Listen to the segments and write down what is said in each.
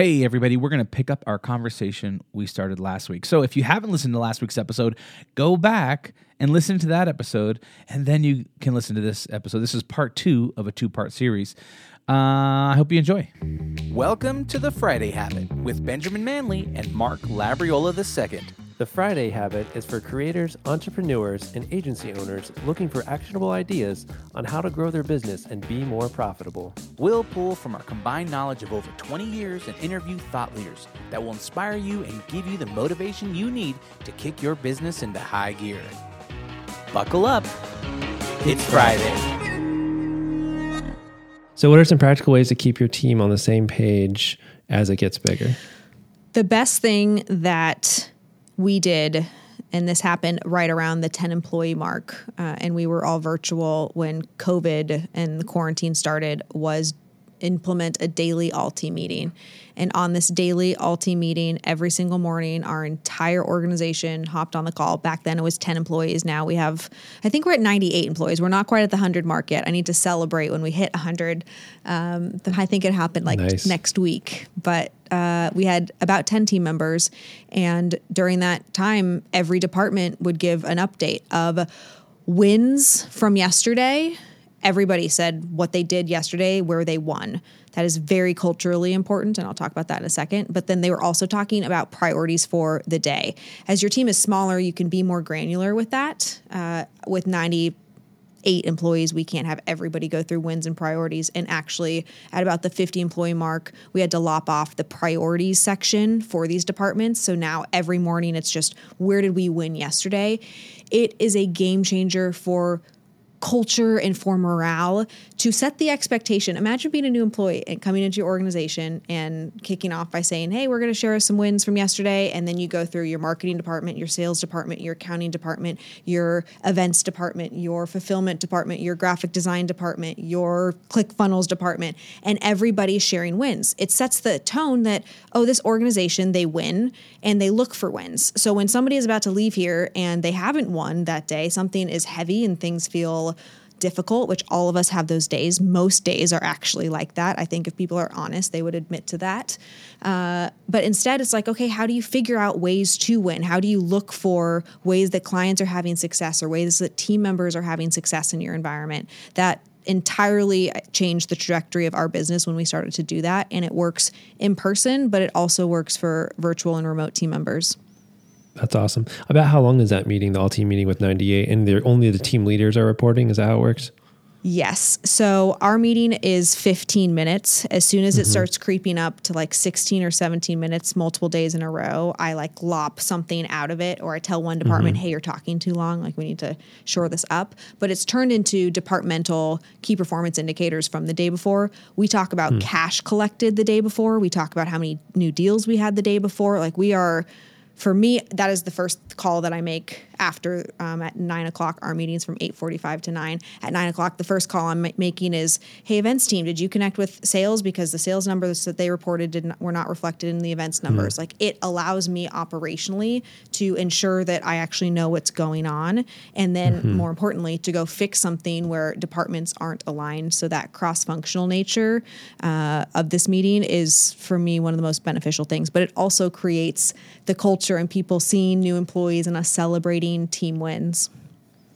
Hey, everybody, we're going to pick up our conversation we started last week. So, if you haven't listened to last week's episode, go back and listen to that episode, and then you can listen to this episode. This is part two of a two part series. Uh, I hope you enjoy. Welcome to the Friday Habit with Benjamin Manley and Mark Labriola II. The Friday Habit is for creators, entrepreneurs, and agency owners looking for actionable ideas on how to grow their business and be more profitable. We'll pull from our combined knowledge of over 20 years and interview thought leaders that will inspire you and give you the motivation you need to kick your business into high gear. Buckle up. It's Friday. So, what are some practical ways to keep your team on the same page as it gets bigger? The best thing that we did, and this happened right around the 10 employee mark, uh, and we were all virtual when COVID and the quarantine started, was implement a daily all team meeting. And on this daily all team meeting, every single morning, our entire organization hopped on the call. Back then it was 10 employees. Now we have, I think we're at 98 employees. We're not quite at the 100 mark yet. I need to celebrate when we hit 100. Um, I think it happened like Nice. next week. But uh, we had about 10 team members. And during that time, every department would give an update of wins from yesterday. Everybody said what they did yesterday, where they won. That is very culturally important, and I'll talk about that in a second. But then they were also talking about priorities for the day. As your team is smaller, you can be more granular with that. Uh, with 90 eight employees, we can't have everybody go through wins and priorities. And actually, at about the 50 employee mark, we had to lop off the priorities section for these departments. So now every morning, it's just where did we win yesterday? It is a game changer for culture and for morale to set the expectation. Imagine being a new employee and coming into your organization and kicking off by saying, Hey, we're going to share some wins from yesterday. And then you go through your marketing department, your sales department, your accounting department, your events department, your fulfillment department, your graphic design department, your ClickFunnels department, and everybody's sharing wins. It sets the tone that, oh, this organization, they win and they look for wins. So when somebody is about to leave here and they haven't won that day, something is heavy and things feel difficult, which all of us have those days. Most days are actually like that. I think if people are honest, they would admit to that. Uh, but instead, it's like, okay, how do you figure out ways to win? How do you look for ways that clients are having success or ways that team members are having success in your environment? That entirely changed the trajectory of our business when we started to do that. And it works in person, but it also works for virtual and remote team members. That's awesome. About how long is that meeting, the all team meeting with 98? And they're only the team leaders are reporting? Is that how it works? Yes. So our meeting is 15 minutes. As soon as it mm-hmm. starts creeping up to like 16 or 17 minutes, multiple days in a row, I like lop something out of it or I tell one mm-hmm. department, hey, you're talking too long. Like we need to shore this up. But it's turned into departmental key performance indicators from the day before. We talk about hmm. cash collected the day before. We talk about how many new deals we had the day before. Like we are for me, that is the first call that I make after um, at nine o'clock. Our meetings from eight forty-five to nine. At nine o'clock, the first call I'm making is, "Hey, events team, did you connect with sales because the sales numbers that they reported did not, were not reflected in the events numbers?" Like it allows me operationally to ensure that I actually know what's going on, and then more importantly, to go fix something where departments aren't aligned. So that cross-functional nature uh, of this meeting is for me one of the most beneficial things. But it also creates the culture and people seeing new employees and us celebrating team wins.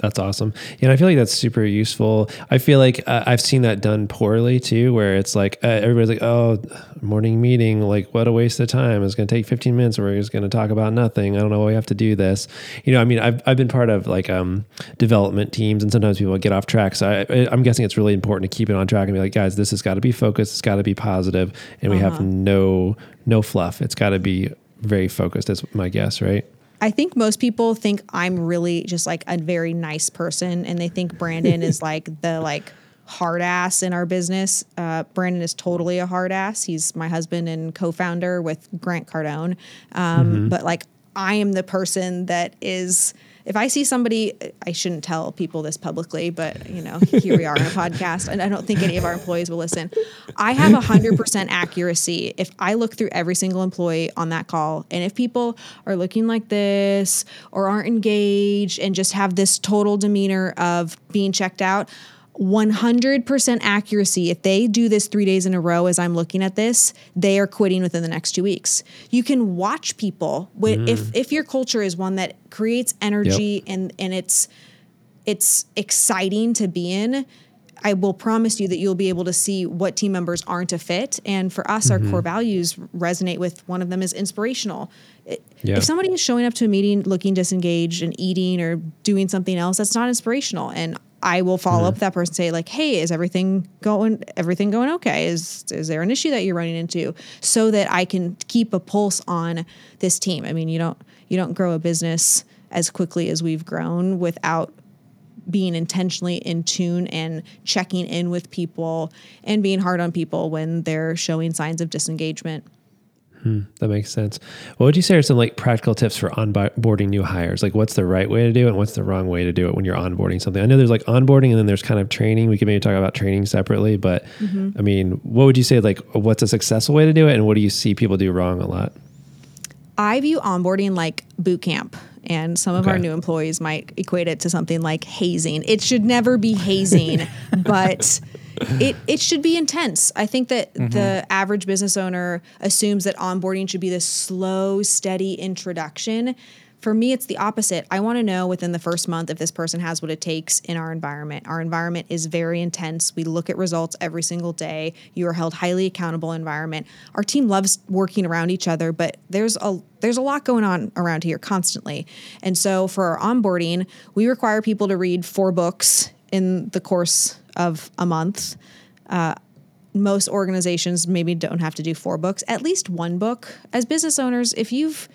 That's awesome. Yeah, and I feel like that's super useful. I feel like uh, I've seen that done poorly too, where it's like uh, everybody's like, "Oh, morning meeting, like what a waste of time! It's going to take 15 minutes. We're just going to talk about nothing. I don't know why we have to do this." You know, I mean, I've I've been part of like um development teams, and sometimes people get off track. So I, I'm guessing it's really important to keep it on track and be like, guys, this has got to be focused. It's got to be positive, and we have no no fluff. It's got to be very focused. That's my guess, right? I think most people think I'm really just like a very nice person, and they think Brandon is like the like hard ass in our business. Uh, Brandon is totally a hard ass. He's my husband and co-founder with Grant Cardone. Um, But like, I am the person that is. If I see somebody, I shouldn't tell people this publicly, but you know, here we are on a podcast, and I don't think any of our employees will listen. I have hundred percent accuracy. If I look through every single employee on that call, and if people are looking like this or aren't engaged and just have this total demeanor of being checked out, 100% accuracy. If they do this three days in a row as I'm looking at this, they are quitting within the next two weeks. You can watch people wi- if mm-hmm. if your culture is one that creates energy and and it's it's exciting to be in. I will promise you that you'll be able to see what team members aren't a fit. And for us, our core mm-hmm. values resonate with one of them is inspirational. Yeah. If somebody is showing up to a meeting looking disengaged and eating or doing something else, that's not inspirational. And I will follow up mm-hmm. with that person and say, like, hey, is everything going everything going okay? Is is there an issue that you're running into? So that I can keep a pulse on this team. I mean, you don't you don't grow a business as quickly as we've grown without being intentionally in tune and checking in with people and being hard on people when they're showing signs of disengagement. Hmm, that makes sense. What would you say are some like practical tips for onboarding new hires? Like, what's the right way to do it, and what's the wrong way to do it when you're onboarding something? I know there's like onboarding, and then there's kind of training. We could maybe talk about training separately, but mm-hmm. I mean, what would you say? Like, what's a successful way to do it, and what do you see people do wrong a lot? I view onboarding like boot camp, and some of our new employees might equate it to something like hazing. It should never be hazing, but it it should be intense. I think that mm-hmm. the average business owner assumes that onboarding should be this slow, steady introduction. For me, it's the opposite. I want to know within the first month if this person has what it takes in our environment. Our environment is very intense. We look at results every single day. You are held highly accountable environment. Our team loves working around each other, but there's a there's a lot going on around here constantly. And so for our onboarding, we require people to read four books in the course of a month uh, most organizations maybe don't have to do four books at least one book. As business owners if you've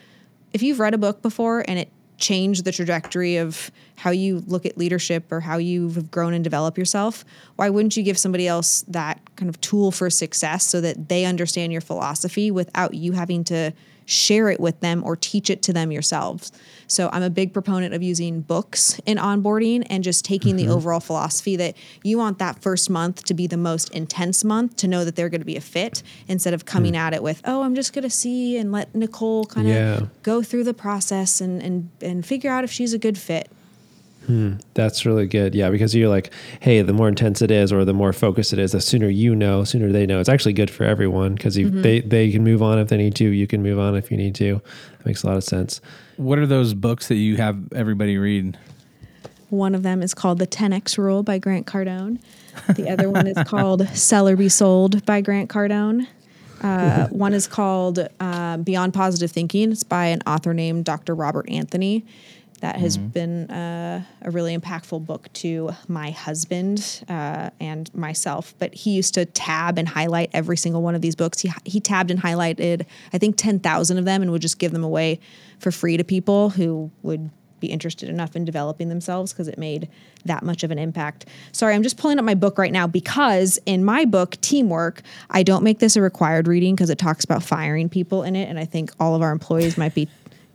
if you've read a book before and it changed the trajectory of how you look at leadership or how you've grown and developed yourself why wouldn't you give somebody else that kind of tool for success so that they understand your philosophy without you having to share it with them or teach it to them yourselves. So I'm a big proponent of using books in onboarding and just taking the mm-hmm. overall philosophy that you want that first month to be the most intense month to know that they're going to be a fit instead of coming hmm. at it with, oh, I'm just going to see and let Nicole kind of Yeah. go through the process and, and, and figure out if she's a good fit. That's really good. Yeah, because you're like, hey, the more intense it is, or the more focused it is, the sooner you know, sooner they know. It's actually good for everyone because they they can move on if they need to. You can move on if you need to. That makes a lot of sense. What are those books that you have everybody read? One of them is called The 10X Rule by Grant Cardone. The other one is called Sell or Be Sold by Grant Cardone. Uh, one is called uh, Beyond Positive Thinking. It's by an author named Dr. Robert Anthony. That has been uh, a really impactful book to my husband uh, and myself. But he used to tab and highlight every single one of these books. He, he tabbed and highlighted, I think, 10,000 of them and would just give them away for free to people who would be interested enough in developing themselves because it made that much of an impact. Sorry, I'm just pulling up my book right now because in my book, Teamwork, I don't make this a required reading because it talks about firing people in it. And I think all of our employees might be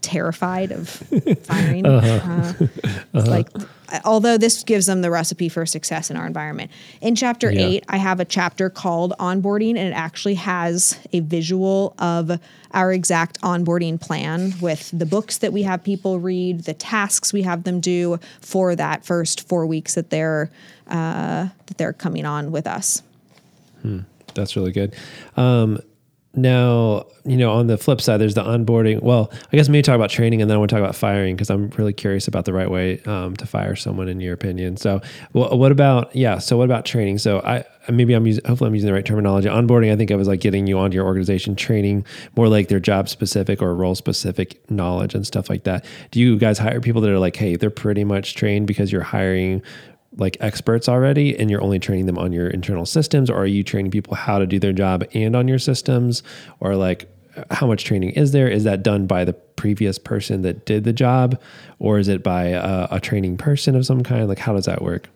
terrified of firing. Uh, it's Like, although this gives them the recipe for success in our environment. In chapter Yeah. eight, I have a chapter called onboarding, and it actually has a visual of our exact onboarding plan with the books that we have people read, the tasks we have them do for that first four weeks that they're uh, that they're coming on with us. That's really good. Um, now, you know, on the flip side, there's the onboarding. Well, I guess maybe talk about training and then I want to talk about firing because I'm really curious about the right way um, to fire someone in your opinion. So, wh- what about, yeah, so what about training? So, I maybe I'm using, hopefully, I'm using the right terminology. Onboarding, I think of as like getting you onto your organization, training more like their job specific or role specific knowledge and stuff like that. Do you guys hire people that are like, hey, they're pretty much trained because you're hiring like experts already and you're only training them on your internal systems or are you training people how to do their job and on your systems? Or like how much training is there? Is that done by the previous person that did the job or is it by a, a training person of some kind? Like how does that work?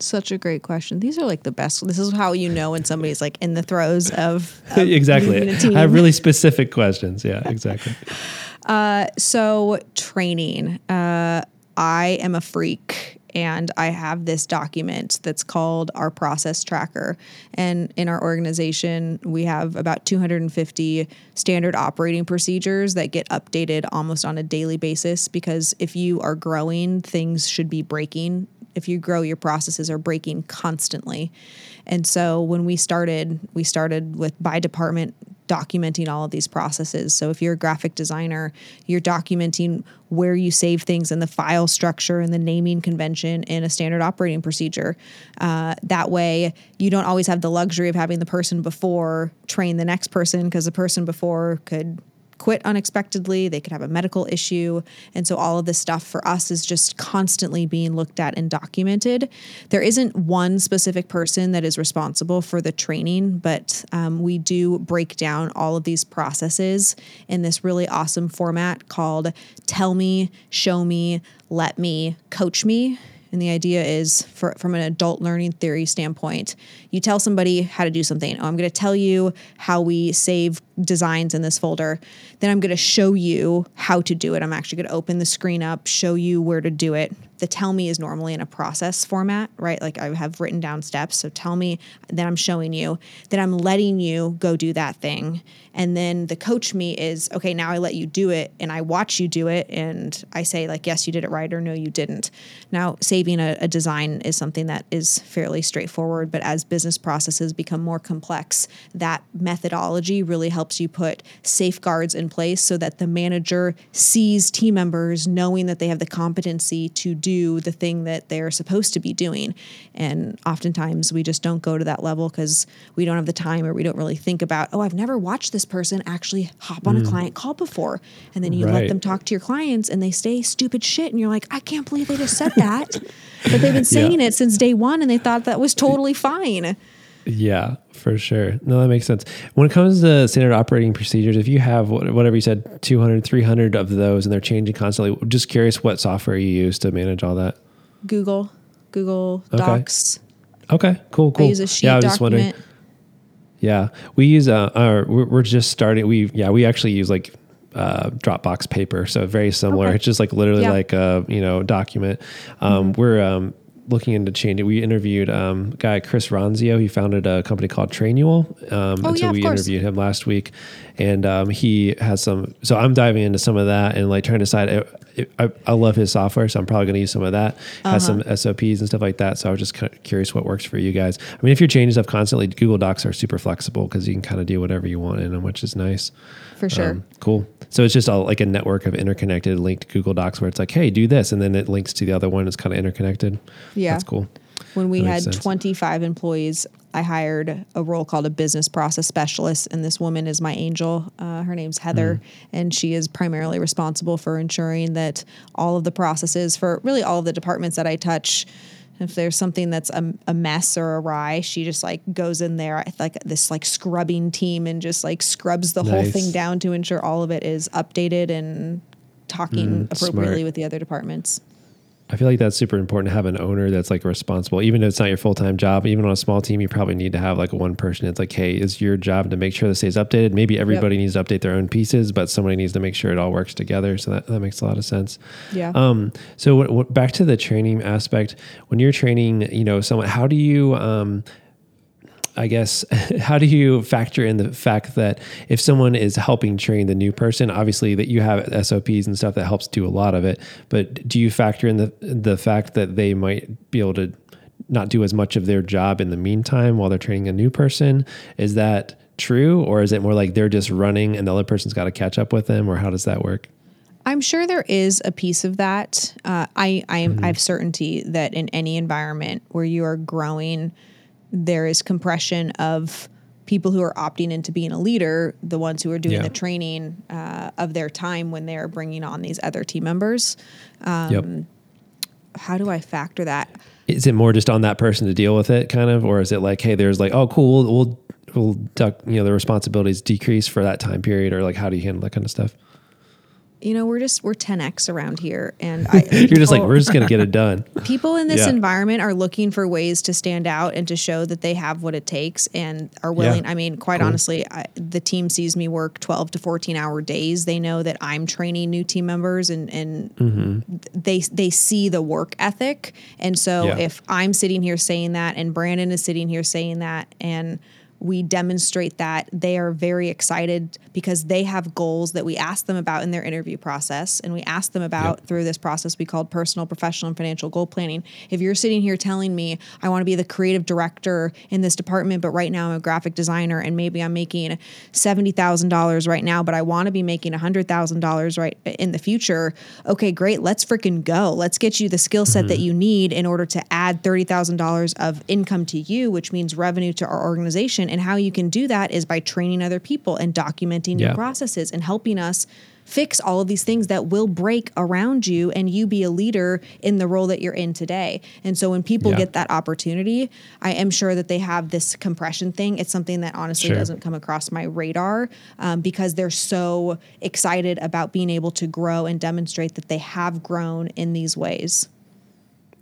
Such a great question. These are like the best. This is how you know when somebody's like in the throes of, of exactly. i have really specific questions. Yeah exactly. Uh, So, training. Uh, I am a freak and I have this document that's called our process tracker. And in our organization, we have about 250 standard operating procedures that get updated almost on a daily basis because if you are growing, things should be breaking If you grow, your processes are breaking constantly. And so when we started, we started with by department documenting all of these processes. So if you're a graphic designer, you're documenting where you save things in the file structure and the naming convention in a standard operating procedure. Uh, that way, you don't always have the luxury of having the person before train the next person because the person before could quit unexpectedly, they could have a medical issue. And so all of this stuff for us is just constantly being looked at and documented. There isn't one specific person that is responsible for the training, but um, we do break down all of these processes in this really awesome format called Tell Me, Show Me, Let Me, Coach Me. And the idea is, for, from an adult learning theory standpoint, you tell somebody how to do something. Oh, I'm going to tell you how we save designs in this folder. Then I'm going to show you how to do it. I'm actually going to open the screen up, show you where to do it. The tell me is normally in a process format, right? Like I have written down steps. So tell me, then I'm showing you, then I'm letting you go do that thing. And then the coach me is, okay, now I let you do it and I watch you do it. And I say, like, yes, you did it right or no, you didn't. Now, saving a, a design is something that is fairly straightforward. But as business processes become more complex, that methodology really helps you put safeguards in place so that the manager sees team members knowing that they have the competency to do the thing that they're supposed to be doing. And oftentimes we just don't go to that level because we don't have the time or we don't really think about, oh, I've never watched this person actually hop on a mm. client call before. And then you let them talk to your clients and they say stupid shit. And you're like, I can't believe they just said that. but they've been saying it since day one and they thought that was totally fine. Yeah, for sure. No, that makes sense. When it comes to standard operating procedures, if you have whatever you said, 200, 300 of those and they're changing constantly, just curious what software you use to manage all that. Google, Google. Docs. Okay, cool, cool. I use a sheet yeah, I was just document. wondering. Yeah, we use uh, our we're, we're just starting. We yeah, we actually use like uh, Dropbox paper, so very similar. Okay. It's just like literally Yeah. like a you know document. Um, Mm-hmm. We're um, looking into changing. We interviewed um, a guy Chris Ronzio. He founded a company called Trainual. Um, Oh, and so yeah, we course. interviewed him last week, and um, he has some. So I'm diving into some of that and like trying to decide. I, I, I love his software, so I'm probably going to use some of that. Has Uh-huh. some SOPs and stuff like that. So I was just kind of curious what works for you guys. I mean, if you're changing stuff constantly, Google Docs are super flexible because you can kind of do whatever you want in them, which is nice. For sure. Um, cool. So it's just all like a network of interconnected linked Google Docs where it's like, hey, do this, and then it links to the other one. It's kind of interconnected. Yeah. that's cool. When we had sense. 25 employees, I hired a role called a business process specialist, and this woman is my angel. Uh, her name's Heather, Mm. and she is primarily responsible for ensuring that all of the processes for really all of the departments that I touch. If there's something that's a, a mess or awry, she just like goes in there like this like scrubbing team and just like scrubs the whole thing down to ensure all of it is updated and talking Mm, appropriately smart. with the other departments. I feel like that's super important to have an owner that's like responsible, even if it's not your full time job. Even on a small team, you probably need to have like one person. It's like, hey, it's your job to make sure this stays updated. Maybe everybody needs to update their own pieces, but somebody needs to make sure it all works together. So that, that makes a lot of sense. Yeah. Um, so what, what, back to the training aspect, when you're training, you know, someone, how do you, um, I guess, how do you factor in the fact that if someone is helping train the new person, obviously that you have SOPs and stuff that helps do a lot of it, but do you factor in the the fact that they might be able to not do as much of their job in the meantime while they're training a new person? Is that true, or is it more like they're just running and the other person's got to catch up with them, or how does that work? I'm sure there is a piece of that. Uh, I I, am, I have certainty that in any environment where you are growing, there is compression of people who are opting into being a leader, the ones who are doing Yeah. the training uh, of their time when they are bringing on these other team members. yep. How do I factor that? Is it more just on that person to deal with it, kind of, or is it like, hey, there's like, oh, cool, we'll we'll, we'll duck, you know, the responsibilities decrease for that time period, or like, how do you handle that kind of stuff? You know, we're just we're 10x around here, and I, You're just like, we're just gonna get it done. people in this Yeah. environment are looking for ways to stand out and to show that they have what it takes and are willing. I mean, quite honestly, I, the team sees me work 12 to 14 hour days. They know that I'm training new team members and, and mm-hmm. they, they see the work ethic. And so Yeah. if I'm sitting here saying that and Brandon is sitting here saying that and we demonstrate that they are very excited because they have goals that we ask them about in their interview process. And we ask them about Yep. through this process we called personal professional and financial goal planning. If you're sitting here telling me i want to be the creative director in this department but right now i'm a graphic designer and maybe i'm making $70000 right now but i want to be making $100000 right in the future okay great let's freaking go. Let's get you the skill set that mm-hmm. you need in order to add $30000 of income to you which means revenue to our organization and how you can do that is by training other people and documenting your processes and helping us fix all of these things that will break around you and you be a leader in the role that you're in today. And so when people Yeah. get that opportunity, I am sure that they have this compression thing. It's something that honestly Sure. doesn't come across my radar um, because they're so excited about being able to grow and demonstrate that they have grown in these ways.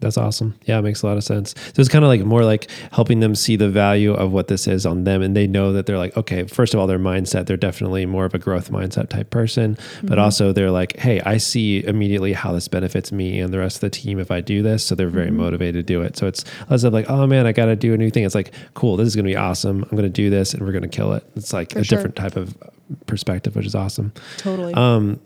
That's awesome. Yeah, it makes a lot of sense. So it's kind of like more like helping them see the value of what this is on them. And they know that they're like, okay, first of all, their mindset, they're definitely more of a growth mindset type person. But mm-hmm. also they're like, hey, I see immediately how this benefits me and the rest of the team if I do this. So they're very mm-hmm. motivated to do it. So it's less of like, oh man, I got to do a new thing. It's like, cool, this is going to be awesome. I'm going to do this and we're going to kill it. It's like For a sure. different type of perspective, which is awesome. Totally. Um,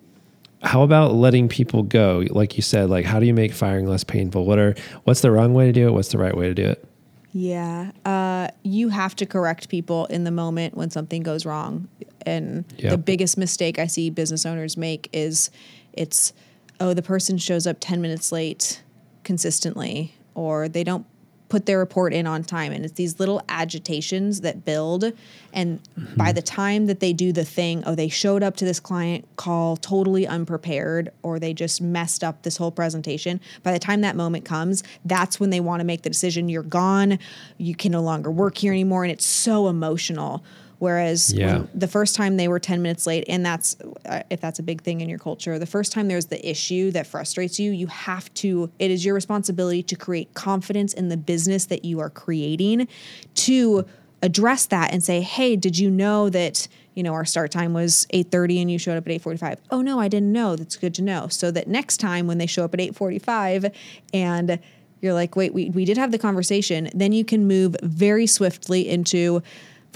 how about letting people go like you said like how do you make firing less painful what are what's the wrong way to do it what's the right way to do it Yeah. Uh, you have to correct people in the moment when something goes wrong. And Yep. the biggest mistake I see business owners make is it's, oh, the person shows up 10 minutes late consistently, or they don't put their report in on time. And it's these little agitations that build. And by mm-hmm. the time that they do the thing, oh, they showed up to this client call totally unprepared, or they just messed up this whole presentation. By the time that moment comes, that's when they want to make the decision you're gone, you can no longer work here anymore. And it's so emotional. Whereas Yeah. the first time they were 10 minutes late, and that's uh, if that's a big thing in your culture, the first time there's the issue that frustrates you, you have to, it is your responsibility to create confidence in the business that you are creating to address that and say, hey, did you know that? You know, our start time was 8:30 and you showed up at 8:45. Oh no, I didn't know. That's good to know. So that next time when they show up at 8:45 and you're like, wait, we, we did have the conversation, then you can move very swiftly into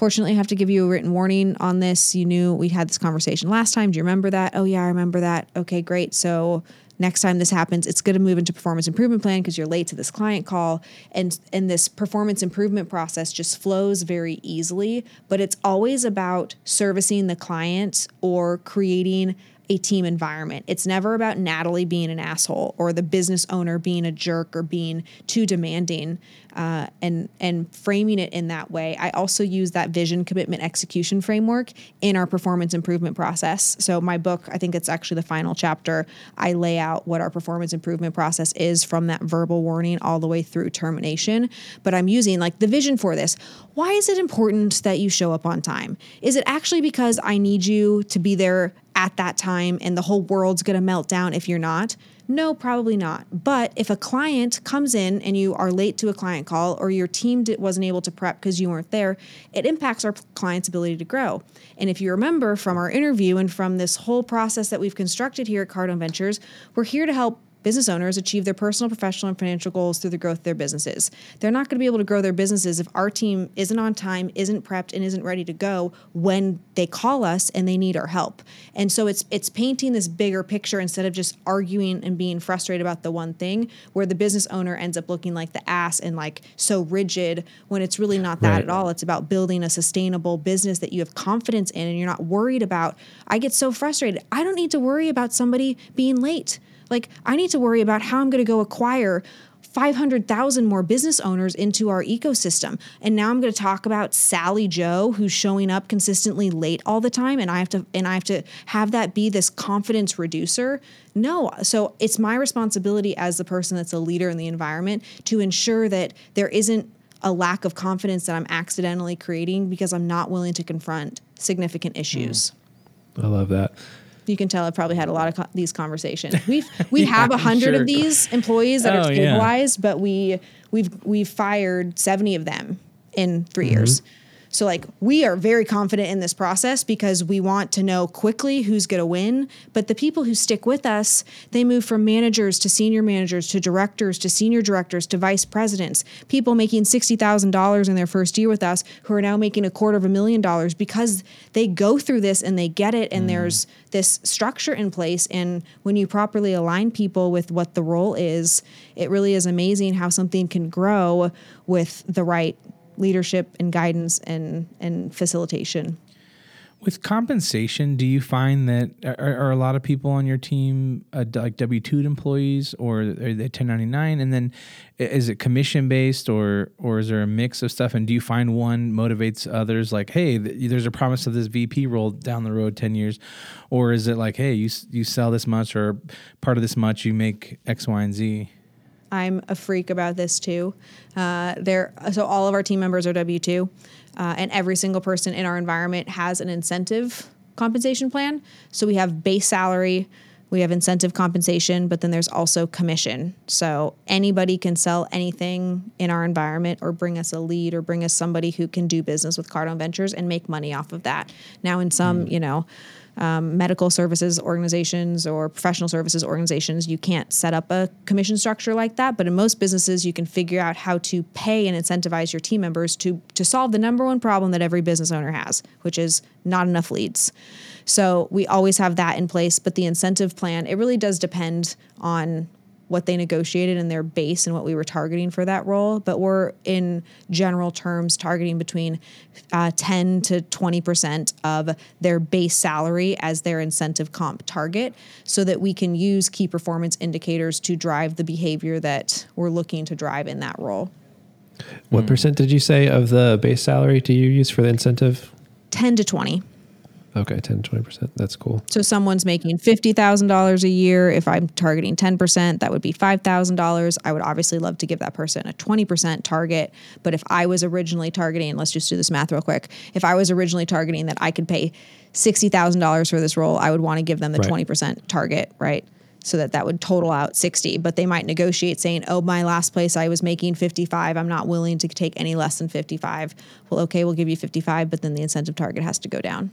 Fortunately, I have to give you a written warning on this. You knew we had this conversation last time. Do you remember that? Oh, yeah, I remember that. Okay, great. So next time this happens, it's going to move into performance improvement plan because you're late to this client call. And, and this performance improvement process just flows very easily, but it's always about servicing the client or creating a team environment. It's never about Natalie being an asshole or the business owner being a jerk or being too demanding, uh, and and framing it in that way. I also use that vision, commitment, execution framework in our performance improvement process. So my book, I think it's actually the final chapter. I lay out what our performance improvement process is from that verbal warning all the way through termination. But I'm using like the vision for this. Why is it important that you show up on time? Is it actually because I need you to be there at that time and the whole world's going to melt down if you're not? No, probably not. But if a client comes in and you are late to a client call or your team wasn't able to prep because you weren't there, it impacts our client's ability to grow. And if you remember from our interview and from this whole process that we've constructed here at Cardone Ventures, we're here to help business owners achieve their personal, professional, and financial goals through the growth of their businesses. They're not going to be able to grow their businesses if our team isn't on time, isn't prepped, and isn't ready to go when they call us and they need our help. And so it's it's painting this bigger picture instead of just arguing and being frustrated about the one thing where the business owner ends up looking like the ass and like so rigid when it's really not that Right. at all. It's about building a sustainable business that you have confidence in and you're not worried about. I get so frustrated. I don't need to worry about somebody being late. Like, I need to worry about how I'm going to go acquire 500,000 more business owners into our ecosystem. And now I'm going to talk about Sally Joe who's showing up consistently late all the time and I have to and I have to have that be this confidence reducer. No, so it's my responsibility as the person that's a leader in the environment to ensure that there isn't a lack of confidence that I'm accidentally creating because I'm not willing to confront significant issues hmm. i love that you can tell I've probably had a lot of co- these conversations. We've we have a hundred sure. of these employees that Oh, are yeah. stabilized, but we we've we've fired seventy of them in 3 years. Mm-hmm. So like we are very confident in this process because we want to know quickly who's going to win, but the people who stick with us, they move from managers to senior managers to directors to senior directors to vice presidents. People making $60,000 in their first year with us who are now making a quarter of a million dollars because they go through this and they get it. And mm. there's this structure in place. And when you properly align people with what the role is, it really is amazing how something can grow with the right leadership and guidance and and facilitation. With compensation, do you find that are, are a lot of people on your team uh, like W two employees, or are they ten ninety nine? And then is it commission based, or or is there a mix of stuff? And do you find one motivates others? Like, hey, th- there's a promise of this VP role down the road ten years, or is it like, hey, you you sell this much, or part of this much, you make X, Y, and Z? I'm a freak about this too. Uh, there, so all of our team members are W two, uh, and every single person in our environment has an incentive compensation plan. So we have base salary, we have incentive compensation, but then there's also commission. So anybody can sell anything in our environment, or bring us a lead, or bring us somebody who can do business with Cardone Ventures and make money off of that. Now, in some, you know um, medical services organizations or professional services organizations, you can't set up a commission structure like that. But in most businesses, you can figure out how to pay and incentivize your team members to to solve the number one problem that every business owner has, which is not enough leads. So we always have that in place. But the incentive plan, it really does depend on what they negotiated in their base and what we were targeting for that role. But we're in general terms targeting between uh, 10 to 20% of their base salary as their incentive comp target so that we can use key performance indicators to drive the behavior that we're looking to drive in that role. What percent did you say of the base salary do you use for the incentive? 10 to 20. Okay, 10 20%. That's cool. So someone's making $50,000 a year. If I'm targeting 10%, that would be $5,000. I would obviously love to give that person a 20% target. But if I was originally targeting, let's just do this math real quick. If I was originally targeting that I could pay $60,000 for this role, I would want to give them the Right. 20% target, right? So that that would total out 60, but they might negotiate saying, "Oh, my last place I was making 55. I'm not willing to take any less than 55." Well, okay, we'll give you 55, but then the incentive target has to go down.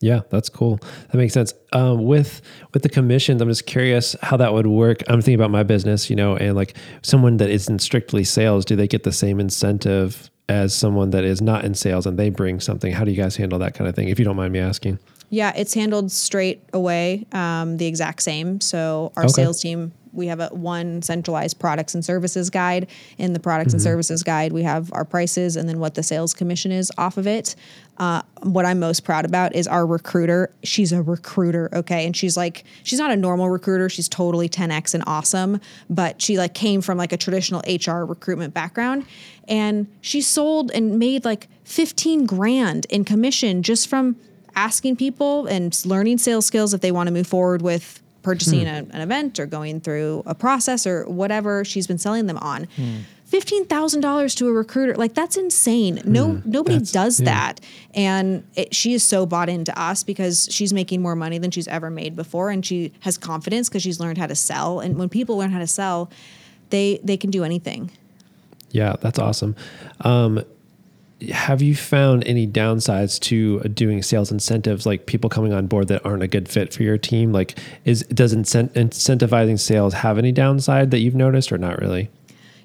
Yeah, that's cool. That makes sense. Um, with with the commissions, I'm just curious how that would work. I'm thinking about my business, you know, and like someone that isn't strictly sales, do they get the same incentive as someone that is not in sales and they bring something? How do you guys handle that kind of thing? If you don't mind me asking. Yeah, it's handled straight away, um, the exact same. So our Okay. sales team, we have a one centralized products and services guide. In the products and services guide, we have our prices and then what the sales commission is off of it. Uh, what I'm most proud about is our recruiter. She's a recruiter, okay, and she's like she's not a normal recruiter. She's totally 10x and awesome, but she like came from like a traditional HR recruitment background, and she sold and made like 15 grand in commission just from asking people and learning sales skills if they want to move forward with purchasing hmm. a, an event or going through a process or whatever she's been selling them on. Hmm. Fifteen thousand dollars to a recruiter, like that's insane. No, hmm. nobody does yeah. that, and it, she is so bought into us because she's making more money than she's ever made before, and she has confidence because she's learned how to sell. And when people learn how to sell, they they can do anything. Yeah, that's awesome. Um, have you found any downsides to doing sales incentives, like people coming on board that aren't a good fit for your team? Like, is does incent- incentivizing sales have any downside that you've noticed, or not really?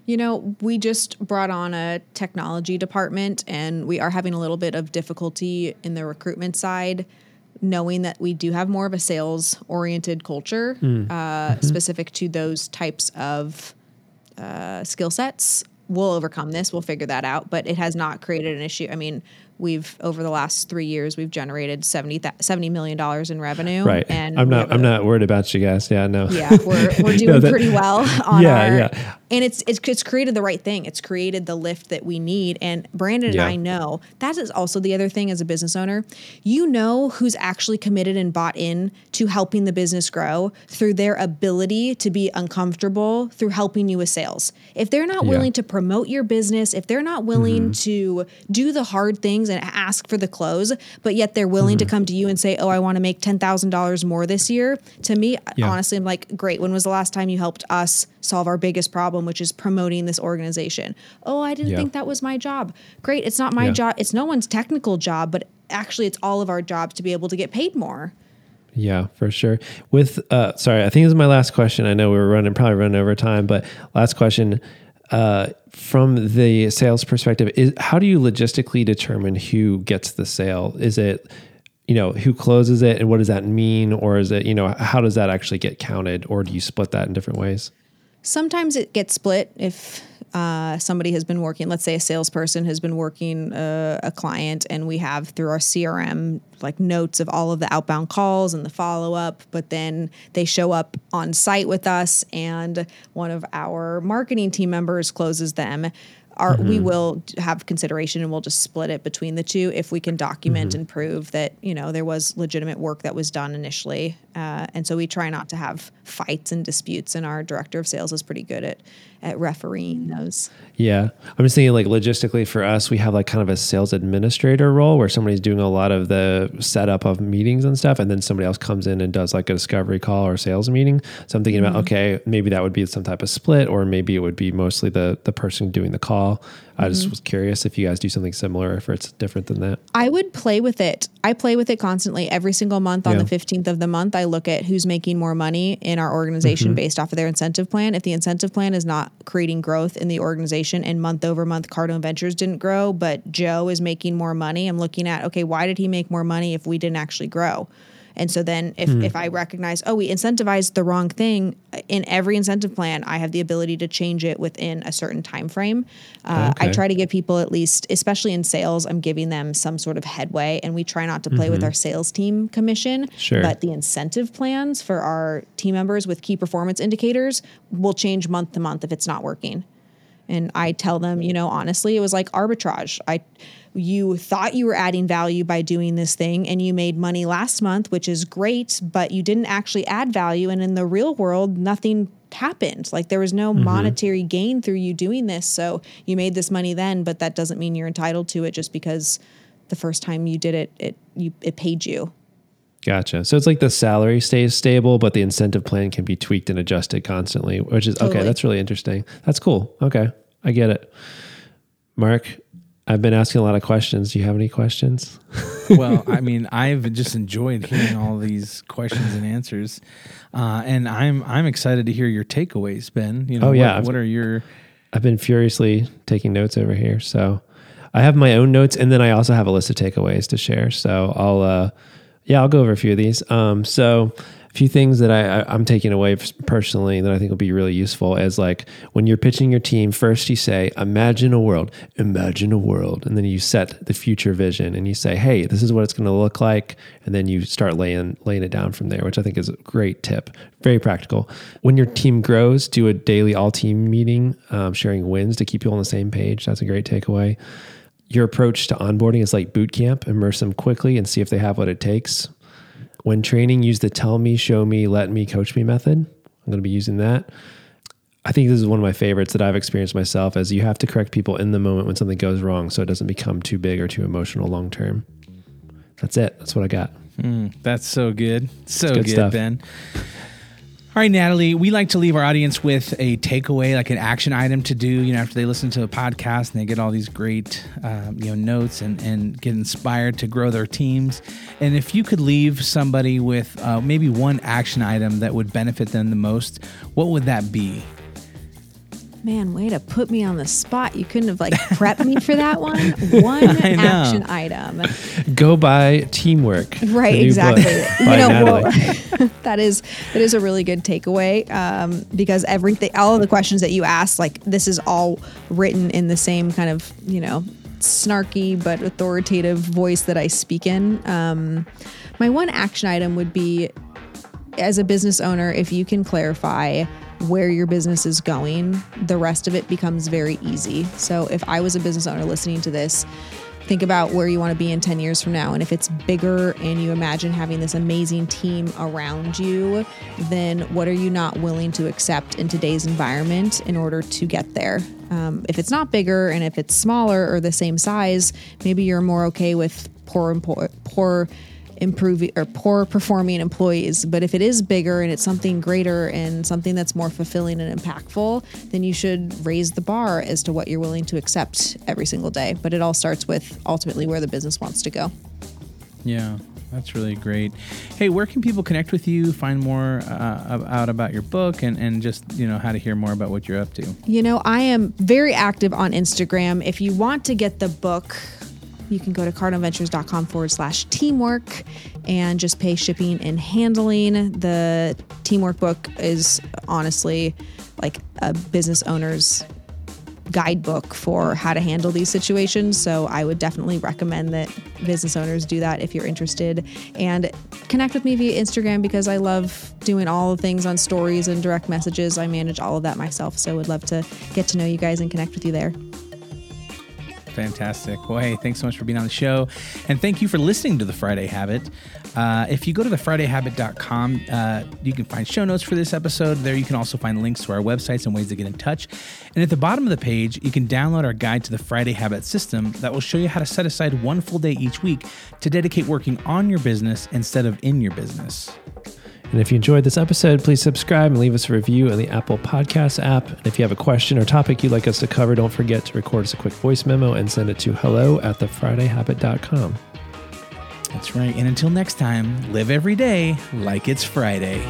You know, we just brought on a technology department and we are having a little bit of difficulty in the recruitment side, knowing that we do have more of a sales oriented culture uh, specific to those types of uh, skill sets. We'll overcome this. We'll figure that out, but it has not created an issue. I mean, we've over the last three years we've generated 70, th- $70 million in revenue. Right. And I'm not. I'm a- not worried about you guys. Yeah. No. yeah, we're, we're doing that- pretty well on Yeah, our, yeah. and it's, it's it's created the right thing. It's created the lift that we need. And Brandon and I know that is also the other thing as a business owner. You know who's actually committed and bought in to helping the business grow through their ability to be uncomfortable through helping you with sales. If they're not Yeah. willing to promote your business, if they're not willing mm-hmm. to do the hard things and ask for the close, but yet they're willing Mm-hmm. to come to you and say, "Oh, I want to make ten thousand dollars more this year." To me, Yeah. honestly, I'm like, "Great. When was the last time you helped us solve our biggest problem, which is promoting this organization?" Oh, I didn't Yeah. think that was my job. Great. It's not my Yeah. job. It's no one's technical job, but actually, it's all of our jobs to be able to get paid more. Yeah, for sure. With uh sorry, I think this is my last question. I know we're running probably running over time, but last question. Uh from the sales perspective, is how do you logistically determine who gets the sale? Is it you know, who closes it and what does that mean? Or is it, you know, how does that actually get counted? Or do you split that in different ways? Sometimes it gets split if uh, somebody has been working, let's say a salesperson has been working uh, a client, and we have through our CRM like notes of all of the outbound calls and the follow up, but then they show up on site with us, and one of our marketing team members closes them. Our, We mm-hmm. will have consideration and we'll just split it between the two if we can document mm-hmm. and prove that you know there was legitimate work that was done initially. Uh, and so we try not to have fights and disputes. And our director of sales is pretty good at at refereeing mm-hmm. those. Yeah. I'm just thinking like logistically for us, we have like kind of a sales administrator role where somebody's doing a lot of the setup of meetings and stuff. And then somebody else comes in and does like a discovery call or sales meeting. So I'm thinking about, okay, maybe that would be some type of split, or maybe it would be mostly the, the person doing the call. I just was curious if you guys do something similar, if it's different than that. I would play with it. I play with it constantly. Every single month on Yeah. the 15th of the month, I look at who's making more money in our organization Mm-hmm. based off of their incentive plan. If the incentive plan is not creating growth in the organization and month over month Cardone Ventures didn't grow, but Joe is making more money, I'm looking at, okay, why did he make more money if we didn't actually grow? And so then if, Hmm. if I recognize, oh, we incentivized the wrong thing in every incentive plan, I have the ability to change it within a certain time frame. Uh, I try to give people at least, especially in sales, I'm giving them some sort of headway and we try not to play with our sales team commission. Mm-hmm. Sure. But the incentive plans for our team members with key performance indicators will change month to month if it's not working. And I tell them, you know, honestly, it was like arbitrage. I you thought you were adding value by doing this thing and you made money last month, which is great, but you didn't actually add value and in the real world nothing happened. Like there was no mm-hmm. monetary gain through you doing this. So you made this money then, but that doesn't mean you're entitled to it just because the first time you did it it you it paid you. Gotcha. So it's like the salary stays stable, but the incentive plan can be tweaked and adjusted constantly, which is okay. That's really interesting. That's cool. Okay. I get it. Mark, I've been asking a lot of questions. Do you have any questions? well, I mean, I've just enjoyed hearing all these questions and answers, uh, and I'm I'm excited to hear your takeaways, Ben. You know, Oh, yeah, what, what are your I've been furiously taking notes over here. So I have my own notes and then I also have a list of takeaways to share. So I'll, uh, yeah, I'll go over a few of these. Um, so few things that I, I, I'm taking away personally that I think will be really useful is like when you're pitching your team, first you say, imagine a world, imagine a world. And then you set the future vision and you say, hey, this is what it's going to look like. And then you start laying, laying it down from there, which I think is a great tip. Very practical. When your team grows, do a daily all team meeting, um, sharing wins to keep you on the same page. That's a great takeaway your approach to onboarding is like boot camp immerse them quickly and see if they have what it takes when training use the tell me show me let me coach me method i'm going to be using that i think this is one of my favorites that i've experienced myself as you have to correct people in the moment when something goes wrong so it doesn't become too big or too emotional long term that's it that's what i got hmm, That's so good. So good good. Ben. All right, Natalie, we like to leave our audience with a takeaway, like an action item to do, you know, after they listen to a podcast and they get all these great, um, you know, notes and, and get inspired to grow their teams. And if you could leave somebody with uh, maybe one action item that would benefit them the most, what would that be? Man, way to put me on the spot. You couldn't have like prepped me for that one. One action item. go buy teamwork Right, exactly. You know, well, that is that is a really good takeaway um, because everything, all of the questions that you asked, like this is all written in the same kind of you know snarky but authoritative voice that I speak in. Um, my one action item would be as a business owner, if you can clarify where your business is going, the rest of it becomes very easy. So if I was a business owner listening to this, think about where you want to be in 10 years from now. And if it's bigger and you imagine having this amazing team around you, then what are you not willing to accept in today's environment in order to get there? Um, if it's not bigger and if it's smaller or the same size, maybe you're more okay with poor, impo- poor improving or poor performing employees. But if it is bigger and it's something greater and something that's more fulfilling and impactful, then you should raise the bar as to what you're willing to accept every single day. But it all starts with ultimately where the business wants to go. Yeah. That's really great. Hey, where can people connect with you, find more uh, out about your book, and, and just you know how to hear more about what you're up to? You know, I am very active on Instagram. If you want to get the book, you can go to cardoneventures.com forward slash teamwork and just pay shipping and handling. The teamwork book is honestly like a business owner's guidebook for how to handle these situations. So I would definitely recommend that business owners do that if you're interested. And connect with me via Instagram because I love doing all the things on stories and direct messages. I manage all of that myself. So would love to get to know you guys and connect with you there. Fantastic. Well, hey, thanks so much for being on the show. And thank you for listening to The Friday Habit. Uh, if you go to thefridayhabit.com, uh, you can find show notes for this episode. There you can also find links to our websites and ways to get in touch. And at the bottom of the page, you can download our guide to the Friday Habit system that will show you how to set aside one full day each week to dedicate working on your business instead of in your business. And if you enjoyed this episode, please subscribe and leave us a review in the Apple Podcast app. And if you have a question or topic you'd like us to cover, don't forget to record us a quick voice memo and send it to hello at thefridayhabit.com. That's right. And until next time, live every day like it's Friday.